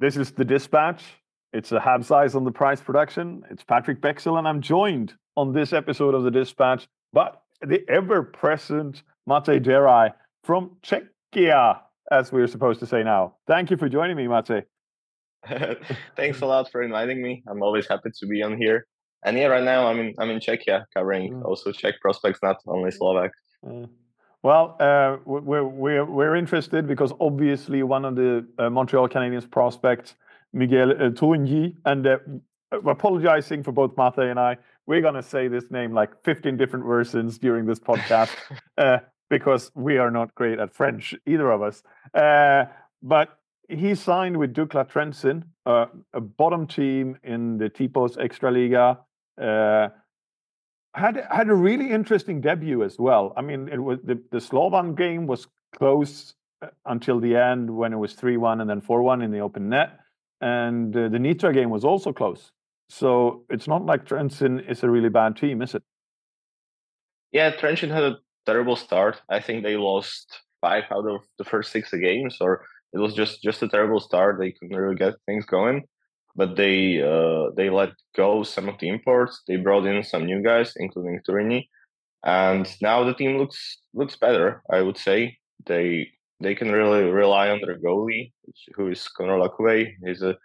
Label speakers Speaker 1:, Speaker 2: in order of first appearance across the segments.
Speaker 1: This is the dispatch. It's a Habs on the price production. It's Patrick Bexell, and I'm joined on this episode of the dispatch but the ever present Mate Deraj from Czechia, as we're supposed to say now. Thank you for joining me, Mate.
Speaker 2: Thanks a lot for inviting me. I'm always happy to be on here. And yeah, right now I'm in I'm in Czechia, covering mm. also Czech prospects, not only Slovak.
Speaker 1: Uh, well, uh, we're, we're, we're interested because obviously one of the uh, Montreal Canadiens prospects, Miguel uh, Tourigny, and uh, apologizing for both Mate and I, we're going to say this name like 15 different versions during this podcast uh, because we are not great at French, either of us. Uh, but he signed with Dukla Trenčín, uh, a bottom team in the Tipos Extraliga. Had had a really interesting debut as well. I mean, it was the, the Slovan game was close uh, until the end when it was 3-1 and then 4-1 in the open net. And uh, the Nitra game was also close. So it's not like Trenčín is a really bad team, is it?
Speaker 2: Yeah, Trenčín had a terrible start. I think they lost five out of the first six games, or it was just just a terrible start. They couldn't really get things going, but they uh, they let go some of the imports. They brought in some new guys, including Tourigny, and now the team looks looks better. I would say they they can really rely on their goalie, who is Conor LaCouvee. He's a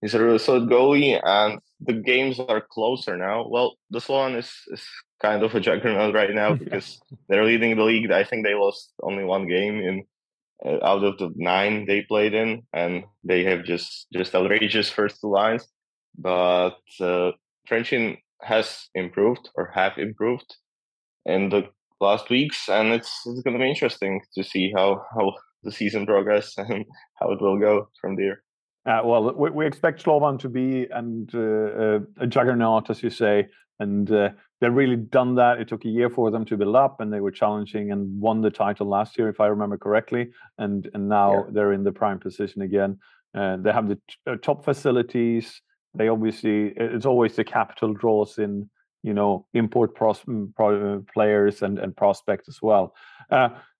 Speaker 2: he's a really solid goalie, and the games are closer now. Well, the Slovan is, is kind of a juggernaut right now because they're leading the league. I think they lost only one game in out of the nine they played in, and they have just just outrageous first two lines. But uh, Trenčín has improved or have improved in the last weeks, and it's it's going to be interesting to see how how the season progress and how it will go from there.
Speaker 1: Uh, well, we, we, expect Slovan to be and uh, uh, a juggernaut, as you say, and uh, they've really done that. It took a year for them to build up, and they were challenging and won the title last year, if I remember correctly. And and now yeah. they're in the prime position again. Uh, they have the t- uh, top facilities. They obviously it's always the capital draws in you know import pros- pro- players and and prospects as well.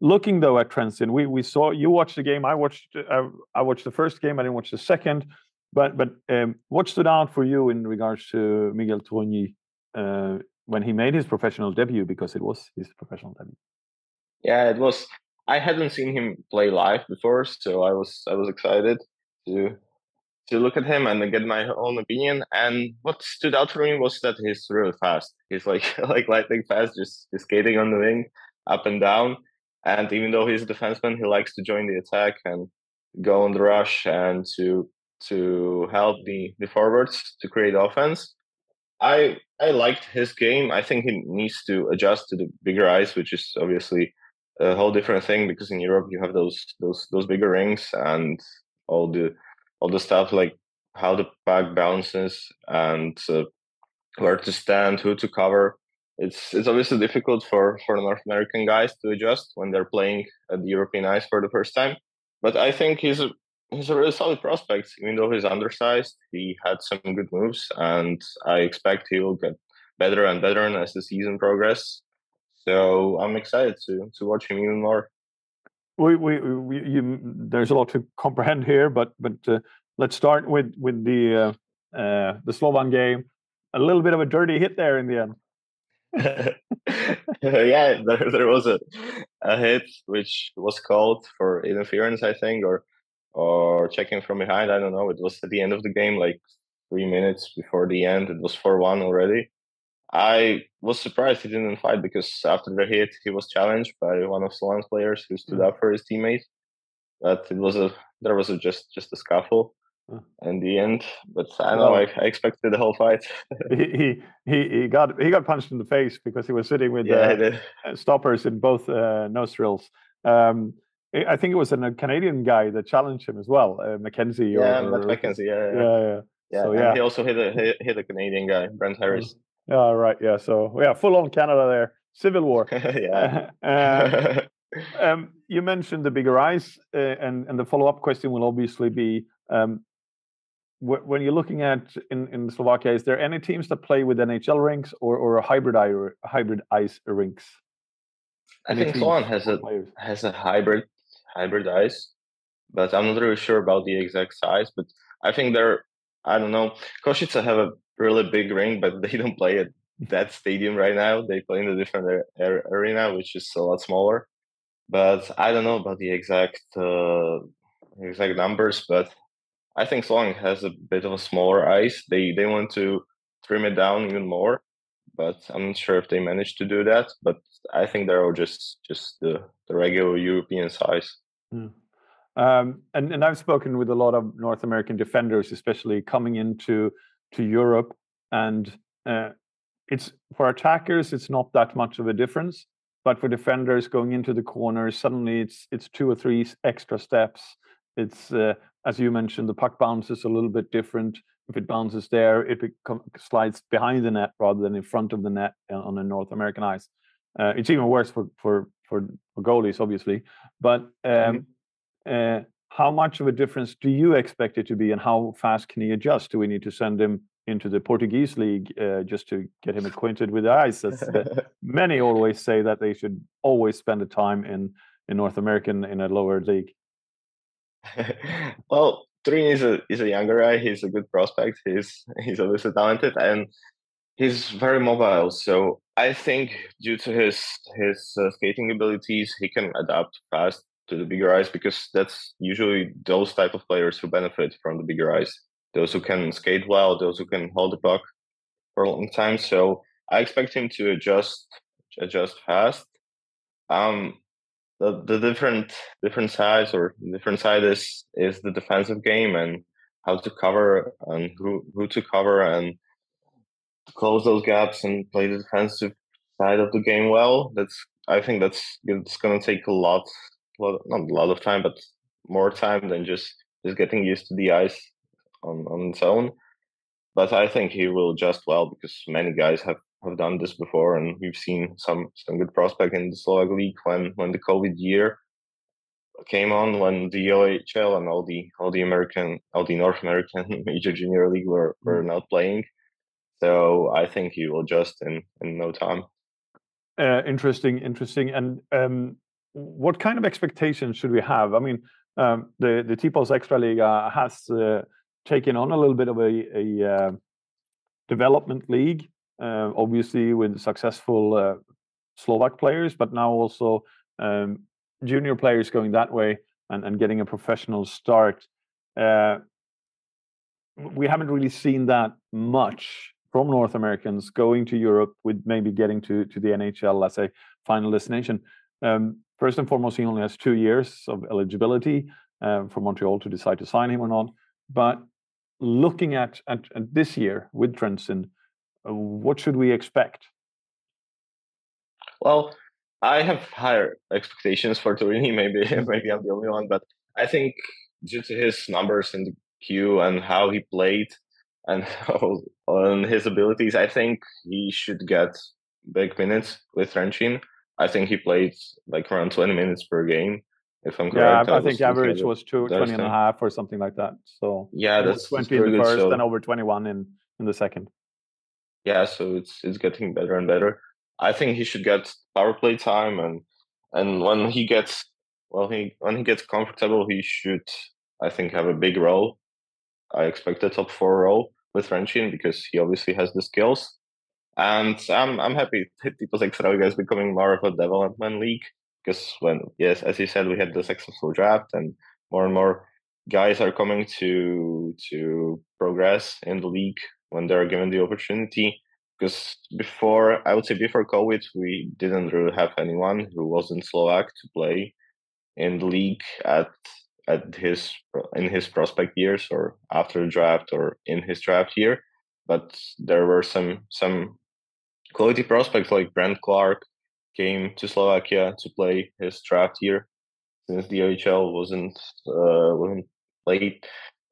Speaker 1: Looking though at Trenčín, we we saw you watched the game. I watched uh, I watched the first game. I didn't watch the second. But but um, what stood out for you in regards to Miguel Tourigny uh, when he made his professional debut? Because it was his professional debut.
Speaker 2: Yeah, it was. I hadn't seen him play live before, so I was I was excited to to look at him and get my own opinion. And what stood out for me was that he's really fast. He's like like lightning fast, just, just skating on the wing, up and down. And even though he's a defenseman, he likes to join the attack and go on the rush and to to help the, the forwards to create offense. I I liked his game. I think he needs to adjust to the bigger ice, which is obviously a whole different thing because in Europe you have those those those bigger rings and all the all the stuff like how the puck bounces and uh, where to stand, who to cover it's it's obviously difficult for for North American guys to adjust when they're playing at the European ice for the first time. But I think he's a he's a really solid prospect. Even though he's undersized, he had some good moves, and I expect he will get better and better as the season progresses. So I'm excited to to watch him even more.
Speaker 1: We, we, we you, there's a lot to comprehend here, but but uh, let's start with with the uh, uh, the Slovan game. A little bit of a dirty hit there in the end.
Speaker 2: yeah, there, there was a, a hit which was called for interference, I think, or or checking from behind. I don't know. It was at the end of the game, like three minutes before the end. It was four one already. I was surprised he didn't fight because after the hit, he was challenged by one of Slovan's players who stood mm. up for his teammate. But it was a there was a just just a scuffle in the end. But I don't know. I, I, expected the whole fight.
Speaker 1: he, he he got he got punched in the face because he was sitting with yeah, uh, stoppers in both uh, nostrils. Um, I think it was a Canadian guy that challenged him as well, uh, Mackenzie.
Speaker 2: Yeah, or, Mackenzie. Yeah, yeah, yeah. yeah. yeah. So, yeah. he also hit a hit, hit, a Canadian guy, Brent Harris.
Speaker 1: Yeah, right. Yeah, so yeah, full on Canada there, civil war.
Speaker 2: yeah.
Speaker 1: Uh, um, you mentioned the bigger ice, uh, and and the follow up question will obviously be um, when you're looking at in, in Slovakia, is there any teams that play with NHL rinks or, or hybrid hybrid ice rinks?
Speaker 2: I any think Slovan has a players? has a hybrid hybrid ice, but I'm not really sure about the exact size. But I think they're I don't know. Košice have a really big ring, but they don't play at that stadium right now. They play in a different arena, which is a lot smaller. But I don't know about the exact uh, exact numbers. But I think Slovan has a bit of a smaller ice. They they want to trim it down even more, but I'm not sure if they managed to do that. But I think they're all just just the, the regular European size.
Speaker 1: Mm. Um, and, and I've spoken with a lot of North American defenders, especially coming into to Europe, and uh, it's for attackers, it's not that much of a difference, but for defenders going into the corners, suddenly it's it's two or three extra steps. It's uh, as you mentioned, the puck bounces a little bit different. If it bounces there, it slides behind the net rather than in front of the net uh, on a North American ice. Uh, it's even worse for for for, for goalies, obviously. But um, mm-hmm uh, how much of a difference do you expect it to be, and how fast can he adjust? Do we need to send him into the Portuguese league uh, just to get him acquainted with the ice? As many always say that they should always spend the time in in North American in a lower league.
Speaker 2: well, Turin is a is a younger guy. He's a good prospect. He's he's obviously talented and he's very mobile. So I think due to his his uh, skating abilities, he can adapt fast to the bigger ice because that's usually those type of players who benefit from the bigger ice. Those who can skate well, those who can hold the puck for a long time. So I expect him to adjust adjust fast. Um, the the different different sides or different side is is the defensive game and how to cover and who who to cover and close those gaps and play the defensive side of the game well. That's I think that's it's going to take a lot lot, not a lot of time, but more time than just just getting used to the ice on on its own. But I think he will adjust well because many guys have, have done this before, and we've seen some some good prospect in the Slovak league when when the COVID year came on, when the OHL and all the all the American all the North American major junior league were were mm. not playing. So I think he will adjust in in no time.
Speaker 1: Uh, interesting, interesting. And um, what kind of expectations should we have? I mean, um, the the Tipos Extraliga has uh, taken on a little bit of a, a uh, development league, uh, obviously with successful uh, Slovak players, but now also um, junior players going that way and, and getting a professional start. Uh, we haven't really seen that much from North Americans going to Europe with maybe getting to to the NHL as a final destination. Um, First and foremost, he only has two years of eligibility uh, for Montreal to decide to sign him or not. But looking at, at, at this year with Trenčín, uh, what should we expect?
Speaker 2: Well, I have higher expectations for Torini. Maybe maybe I'm the only one, but I think due to his numbers in the Q and how he played and oh, on his abilities, I think he should get big minutes with Trenčín. I think he played like around 20 minutes per game, if I'm correct.
Speaker 1: Yeah, I, I think average was two, 20 and a half or something like that. So
Speaker 2: yeah, that's
Speaker 1: 20 that's in the first so, and over 21 in, in the second.
Speaker 2: Yeah, so it's it's getting better and better. I think he should get power play time and and when he gets well he when he gets comfortable he should I think have a big role. I expect a top four role with Trenčín because he obviously has the skills. And I'm I'm happy Tipos Extraliga is becoming more of a development league because when yes, as you said, we had the successful draft and more and more guys are coming to to progress in the league when they're given the opportunity. Because before I would say before COVID, we didn't really have anyone who wasn't Slovak to play in the league at at his in his prospect years or after the draft or in his draft year. But there were some some quality prospects like Brandt Clarke came to Slovakia to play his draft year since the OHL wasn't uh, wasn't played,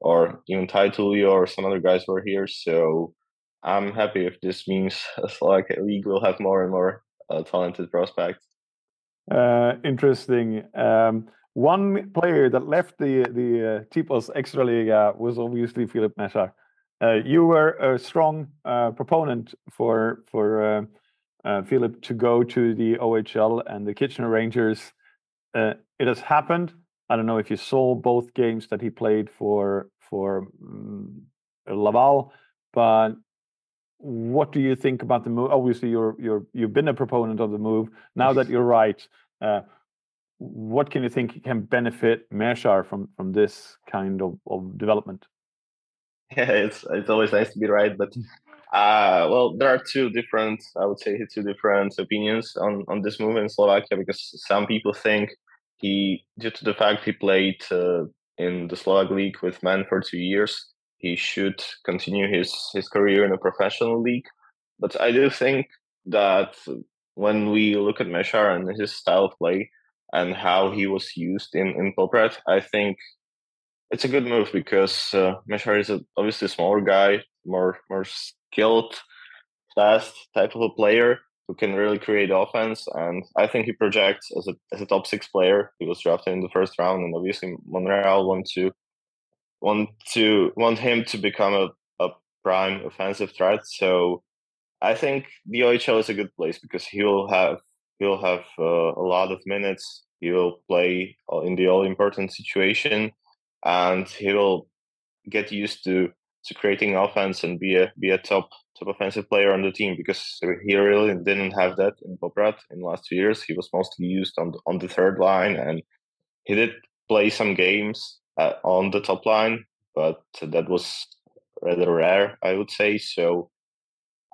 Speaker 2: or even Ty Tullio or some other guys were here. So I'm happy if this means Slovakia league will have more and more uh, talented prospects.
Speaker 1: Uh, interesting. Um, one player that left the the uh, Tipos Extraliga was obviously Filip Mešár. Uh, you were a strong uh, proponent for for uh, uh Filip to go to the OHL and the Kitchener Rangers. Uh, it has happened. I don't know if you saw both games that he played for for um, Laval, but what do you think about the move? Obviously, you're you're you've been a proponent of the move. Now that you're right, uh, what can you think can benefit Mešár from from this kind of, of development?
Speaker 2: Yeah, it's it's always nice to be right, but uh, well, there are two different, I would say, two different opinions on on this move in Slovakia because some people think he, due to the fact he played uh, in the Slovak league with men for two years, he should continue his his career in a professional league. But I do think that when we look at Mešár and his style of play and how he was used in in Poprad, I think it's a good move because uh, Mešár is a, obviously a smaller guy, more more skilled, fast type of a player who can really create offense. And I think he projects as a as a top six player. He was drafted in the first round, and obviously Montreal want to want to want him to become a, a prime offensive threat. So I think the OHL is a good place because he will have he'll have uh, a lot of minutes. He will play in the all important situation and he will get used to to creating offense and be a be a top top offensive player on the team because he really didn't have that in Poprad in the last two years. He was mostly used on the, on the third line and he did play some games at, on the top line, but that was rather rare, I would say. So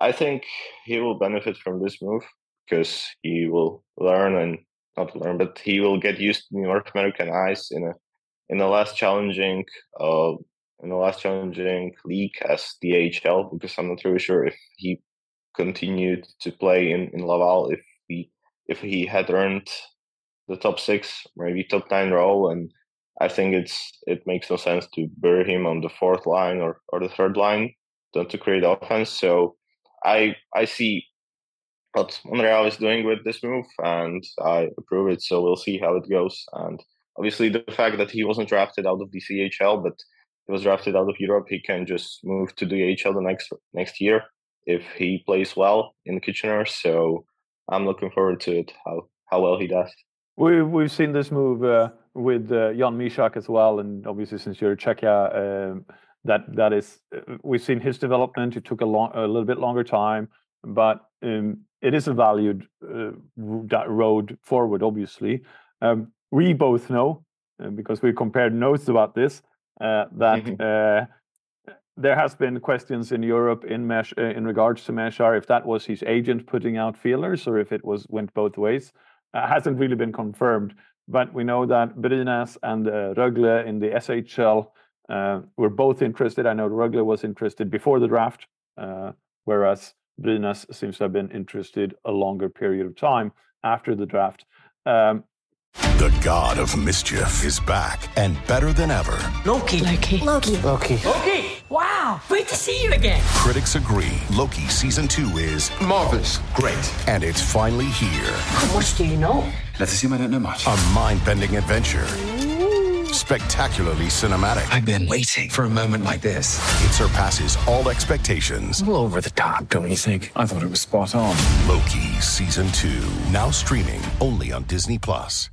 Speaker 2: I think he will benefit from this move because he will learn and not learn, but he will get used to the North American ice in a in the less challenging uh, in the less challenging league as AHL because I'm not really sure if he continued to play in, in Laval if he if he had earned the top six, maybe top nine role and I think it's it makes no sense to bury him on the fourth line or, or the third line than to create offense. So I I see what Montreal is doing with this move and I approve it. So we'll see how it goes. And obviously the fact that he wasn't drafted out of the CHL, but he was drafted out of Europe, he can just move to the AHL the next next year if he plays well in Kitchener. So I'm looking forward to it. How how well he does.
Speaker 1: We we've seen this move uh, with uh, Jan Mysak as well, and obviously since you're Czechia, um, that that is uh, we've seen his development. It took a long a little bit longer time, but um, it is a valued uh, road forward. Obviously, um, we both know uh, because we compared notes about this uh, that uh, there has been questions in Europe in Mesh uh, in regards to Mešár if that was his agent putting out feelers or if it was went both ways. Uh, hasn't really been confirmed, but we know that Brynäs and uh, Rögle in the SHL uh, were both interested. I know Rögle was interested before the draft, whereas Brynäs seems to have been interested a longer period of time after the draft. Um,
Speaker 3: the god of mischief is back and better than ever.
Speaker 4: Loki. Loki.
Speaker 5: Loki.
Speaker 4: Loki. Loki. Wow. Great to see you again.
Speaker 3: Critics agree Loki season two is
Speaker 6: marvelous. Great.
Speaker 3: And it's finally here.
Speaker 4: How much do you know?
Speaker 6: Let's assume I don't know much.
Speaker 3: A mind bending adventure spectacularly cinematic.
Speaker 6: I've been waiting for a moment like this.
Speaker 3: It surpasses all expectations.
Speaker 6: A little over the top, don't you think? I thought it was spot on.
Speaker 3: Loki season two, now streaming only on Disney Plus.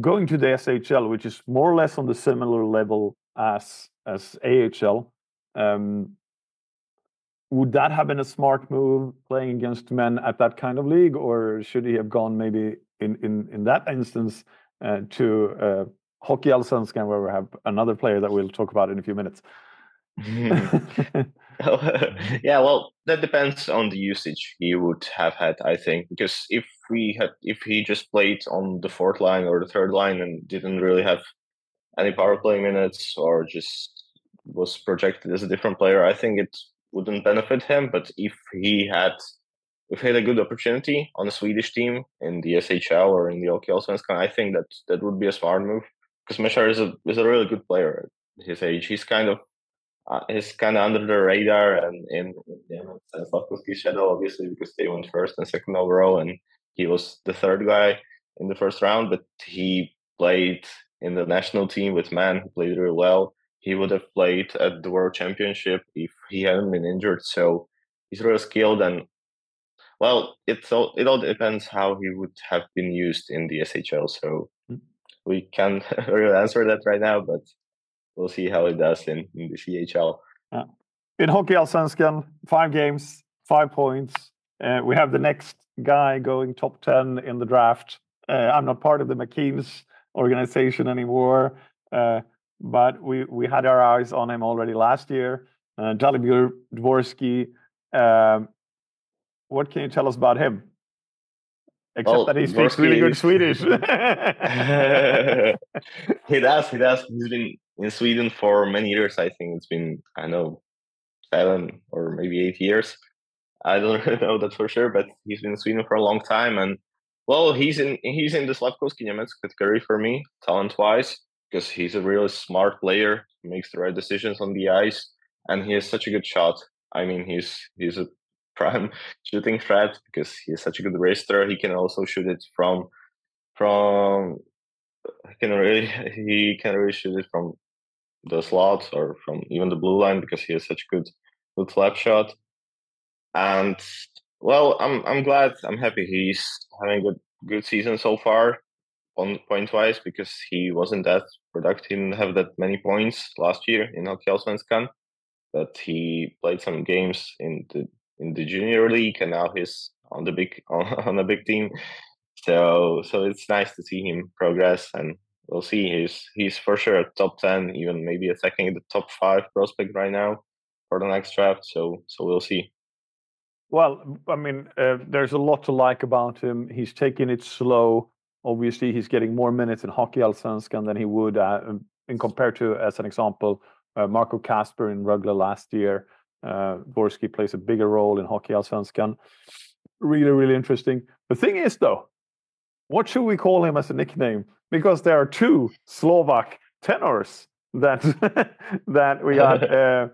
Speaker 1: Going to the SHL, which is more or less on the similar level as as AHL, um, would that have been a smart move playing against men at that kind of league, or should he have gone maybe in in in that instance uh, to uh, Hockeyallsvenskan, where we have another player that we'll talk about in a few minutes.
Speaker 2: yeah, well, that depends on the usage he would have had, I think, because if we had, if he just played on the fourth line or the third line and didn't really have any power play minutes or just was projected as a different player, I think it wouldn't benefit him. But if he had, if he had a good opportunity on a Swedish team in the SHL or in the Hockeyallsvenskan, I think that that would be a smart move Mešár is a is a really good player at his age. He's kind of uh, he's kind of under the radar and in, in shadow, obviously, because they went first and second overall, and he was the third guy in the first round. But he played in the national team with man who played really well. He would have played at the World Championship if he hadn't been injured. So he's really skilled and well, it all it all depends how he would have been used in the SHL. So we can't really answer that right now, but we'll see how it does in, in the CHL.
Speaker 1: Yeah. In Hockey Allsvenskan, five games, five points. Uh, we have the next guy going top 10 in the draft. Uh, I'm not part of the McKeens organization anymore, uh, but we, we had our eyes on him already last year. Uh, Dvorský. Um, what can you tell us about him? Except
Speaker 2: Well,
Speaker 1: that he speaks really good Swedish.
Speaker 2: he does, he does. He's been in Sweden for many years. I think it's been, I know, seven or maybe eight years. I don't really know that for sure, but he's been in Sweden for a long time. And well, he's in he's in the Slafkovský Nemec category for me, talent wise, because he's a really smart player, makes the right decisions on the ice, and he has such a good shot. I mean, he's he's a prime shooting threat because he's such a good wrister. He can also shoot it from from can really he can really shoot it from the slot or from even the blue line because he has such a good good slap shot. And well, I'm I'm glad I'm happy he's having a good good season so far on point wise because he wasn't that productive, he didn't have that many points last year in Hockey Allsvenskan. But he played some games in the in the junior league and now he's on the big on, on a big team. So so it's nice to see him progress and we'll see. He's he's for sure a top ten, even maybe attacking the top five prospect right now for the next draft. So so we'll see.
Speaker 1: Well, I mean, uh, there's a lot to like about him. He's taking it slow. Obviously, he's getting more minutes in Hockey Allsvenskan than he would uh, in compared to, as an example, uh, Marco Kasper in Rögle last year. Uh, Dvorský plays a bigger role in Hockey Allsvenskan. Really, really interesting. The thing is, though, what should we call him as a nickname? Because there are two Slovak tenors that that we got. Uh,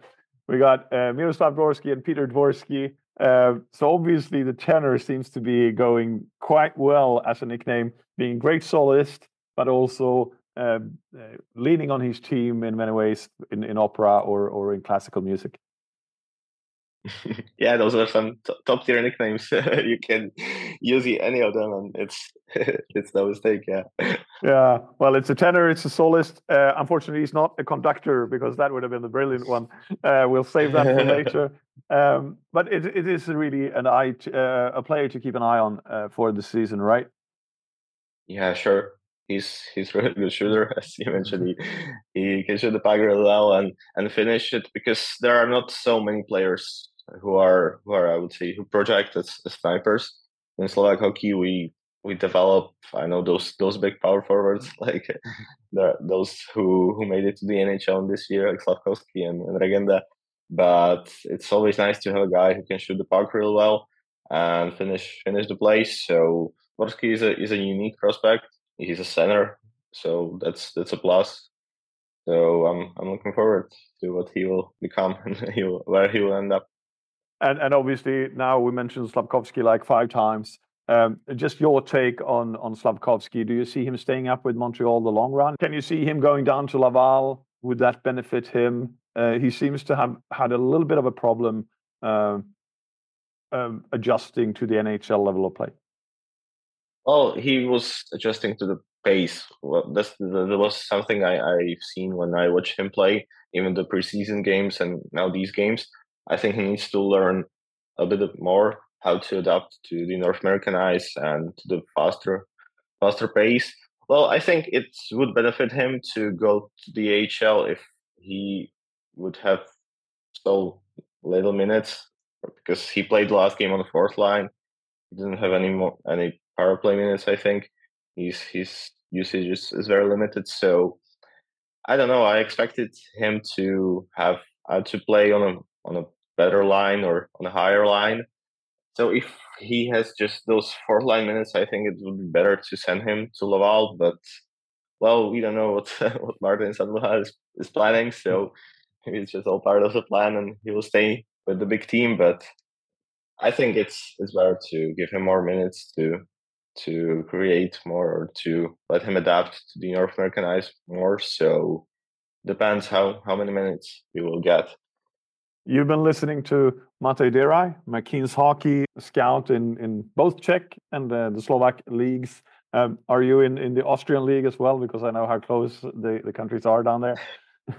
Speaker 1: we got uh, Miroslav Dvorský and Peter Dvorský. Uh, so obviously the tenor seems to be going quite well as a nickname, being a great soloist, but also uh, uh, leaning on his team in many ways in, in opera or, or in classical music.
Speaker 2: yeah, those are some t- top tier nicknames. you can use any of them, and it's it's no mistake. Yeah.
Speaker 1: Yeah, well, it's a tenor, it's a soloist. Uh, unfortunately, he's not a conductor because that would have been the brilliant one. Uh, we'll save that for later. Um, but it, it is really an eye t- uh, a player to keep an eye on uh, for the season, right?
Speaker 2: Yeah, sure. He's he's really good shooter, as you mentioned. He, he can shoot the puck really well and and finish it because there are not so many players who are who are I would say who project as, as snipers in Slovak hockey. We we develop I know those those big power forwards like the, those who who made it to the NHL this year like Slafkovský and, and Regenda. But it's always nice to have a guy who can shoot the puck real well and finish finish the plays. So Dvorský is a is a unique prospect. He's a center, so that's that's a plus. So I'm I'm looking forward to what he will become and he will, where he will end up.
Speaker 1: And and obviously now we mentioned Slafkovský like five times. Um, just your take on on Slafkovský. Do you see him staying up with Montreal the long run? Can you see him going down to Laval? Would that benefit him? Uh, he seems to have had a little bit of a problem um, um, adjusting to the NHL level of play.
Speaker 2: Well, he was adjusting to the pace. Well, that's that was something I, I've seen when I watch him play, even the preseason games and now these games. I think he needs to learn a bit more how to adapt to the North American ice and to the faster faster pace. Well, I think it would benefit him to go to the AHL if he would have so little minutes because he played last game on the fourth line. He didn't have any more any power play minutes. I think his his usage is, is very limited. So I don't know. I expected him to have uh, to play on a on a better line or on a higher line. So if he has just those four line minutes, I think it would be better to send him to Laval. But well, we don't know what what Martin St. Louis is, is planning. So maybe it's just all part of the plan, and he will stay with the big team. But I think it's it's better to give him more minutes to to create more or to let him adapt to the North American ice more. So depends how how many minutes he will get.
Speaker 1: You've been listening to Matej Deraj, McKeen's hockey scout in, in both Czech and uh, the Slovak leagues. Um, are you in, in the Austrian league as well? Because I know how close the, the countries are down there.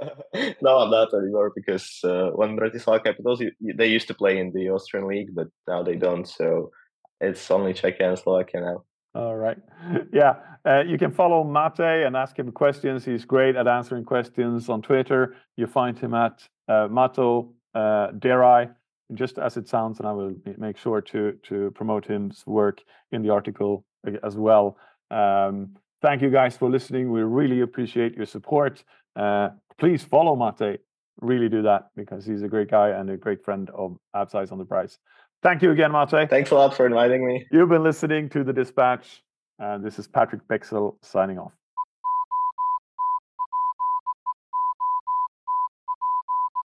Speaker 2: no, I'm not anymore because uh, when Bratislava Capitals, you, you, they used to play in the Austrian league, but now they don't. So it's only Czech and Slovakia now.
Speaker 1: All right. Yeah. Uh, you can follow Mate and ask him questions. He's great at answering questions on Twitter. You find him at uh, Mato uh, Deraj, just as it sounds, and I will make sure to to promote his work in the article uh, as well. Um, thank you guys for listening. We really appreciate your support. Uh, please follow Mate. Really do that because he's a great guy and a great friend of Habs Eyes on the Prize. Thank you again, Mate.
Speaker 2: Thanks a lot for inviting me.
Speaker 1: You've been listening to The Dispatch, and this is Patrick Bexell signing off.